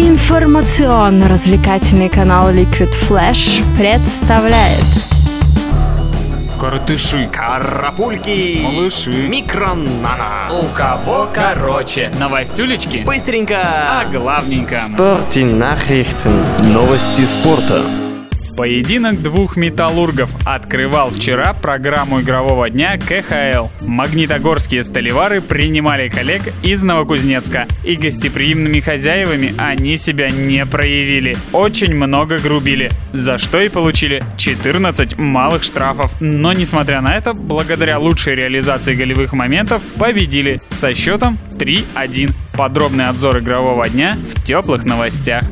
Информационно-развлекательный канал Liquid Flash представляет Коротыши, Карапульки, малыши, микронана. у кого короче, новостюлечки, Быстренько. а главненько. Nachrichten. Новости спорта. Поединок двух металлургов открывал вчера программу игрового дня КХЛ. Магнитогорские столевары принимали коллег из Новокузнецка, и гостеприимными хозяевами они себя не проявили. Очень много грубили, за что и получили 14 малых штрафов. Но несмотря на это, благодаря лучшей реализации голевых моментов, победили со счетом 3-1. Подробный обзор игрового дня в теплых новостях.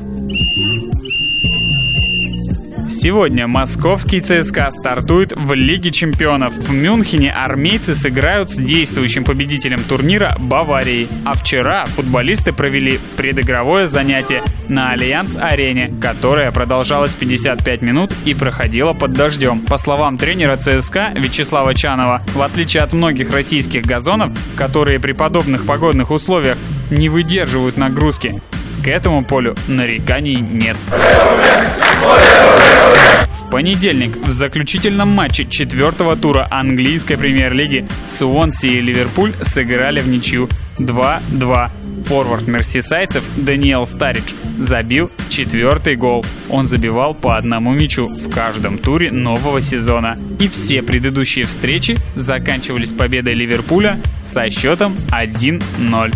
Сегодня московский ЦСКА стартует в Лиге чемпионов. В Мюнхене армейцы сыграют с действующим победителем турнира Баварией. А вчера футболисты провели предыгровое занятие на Альянс-арене, которое продолжалось 55 минут и проходило под дождем. По словам тренера ЦСКА Вячеслава Чанова, в отличие от многих российских газонов, которые при подобных погодных условиях не выдерживают нагрузки, к этому полю нареканий нет. Понедельник в заключительном матче четвертого тура английской премьер-лиги Суонси и Ливерпуль сыграли в ничью 2-2. Форвард мерсисайцев Даниэл Старидж забил четвертый гол. Он забивал по одному мячу в каждом туре нового сезона. И все предыдущие встречи заканчивались победой Ливерпуля со счетом 1-0.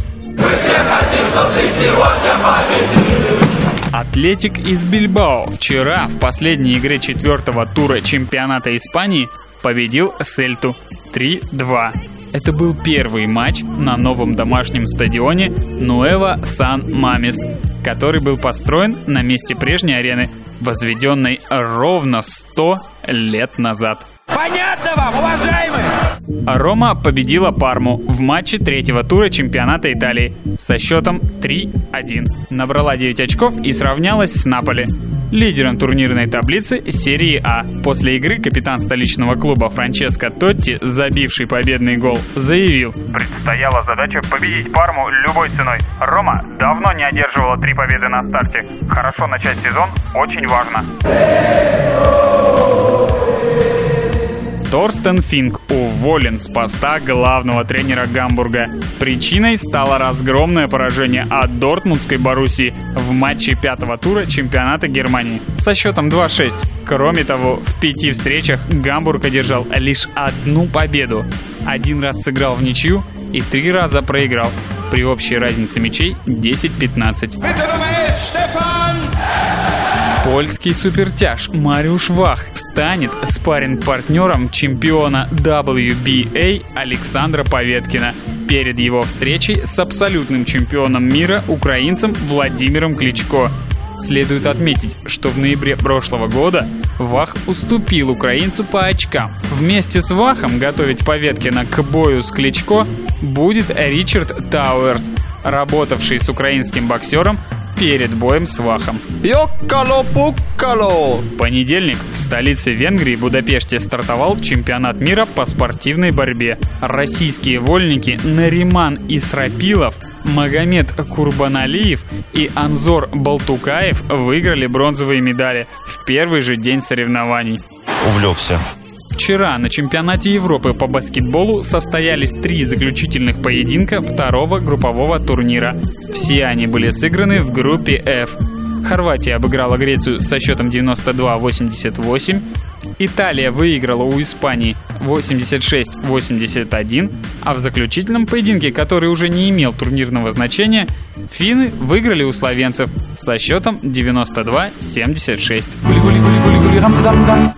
Атлетик из Бильбао вчера в последней игре четвертого тура чемпионата Испании победил Сельту 3-2. Это был первый матч на новом домашнем стадионе Нуэва Сан Мамис, который был построен на месте прежней арены, возведенной ровно 100 лет назад. Понятно вам, уважаемые? Рома победила Парму в матче третьего тура чемпионата Италии со счетом 3-1. Набрала 9 очков и сравнялась с Наполи, лидером турнирной таблицы серии А. После игры капитан столичного клуба Франческо Тотти, забивший победный гол, заявил Предстояла задача победить Парму любой ценой. Рома давно не одерживала три победы на старте. Хорошо начать сезон очень важно. Торстен Финк уволен с поста главного тренера Гамбурга. Причиной стало разгромное поражение от Дортмундской Боруссии в матче пятого тура чемпионата Германии со счетом 2-6. Кроме того, в пяти встречах Гамбург одержал лишь одну победу. Один раз сыграл в ничью и три раза проиграл. При общей разнице мячей 10-15. Польский супертяж Мариуш Вах станет спарринг-партнером чемпиона WBA Александра Поветкина перед его встречей с абсолютным чемпионом мира украинцем Владимиром Кличко. Следует отметить, что в ноябре прошлого года Вах уступил украинцу по очкам. Вместе с Вахом готовить Поветкина к бою с Кличко будет Ричард Тауэрс, работавший с украинским боксером перед боем с Вахом. Йоккало-пуккало! В понедельник столице Венгрии Будапеште стартовал чемпионат мира по спортивной борьбе. Российские вольники Нариман Исрапилов, Магомед Курбаналиев и Анзор Балтукаев выиграли бронзовые медали в первый же день соревнований. увлекся. Вчера на чемпионате Европы по баскетболу состоялись три заключительных поединка второго группового турнира. Все они были сыграны в группе F. Хорватия обыграла Грецию со счетом 92-88. Италия выиграла у Испании 86-81, а в заключительном поединке, который уже не имел турнирного значения, финны выиграли у словенцев со счетом 92-76.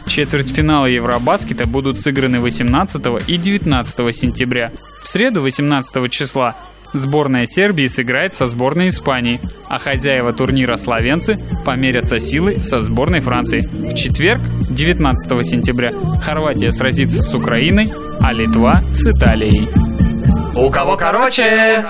Четвертьфиналы Евробаскета будут сыграны 18 и 19 сентября. В среду 18 числа сборная Сербии сыграет со сборной Испании, а хозяева турнира словенцы померятся силой со сборной Франции. В четверг, 19 сентября, Хорватия сразится с Украиной, а Литва с Италией. У кого короче?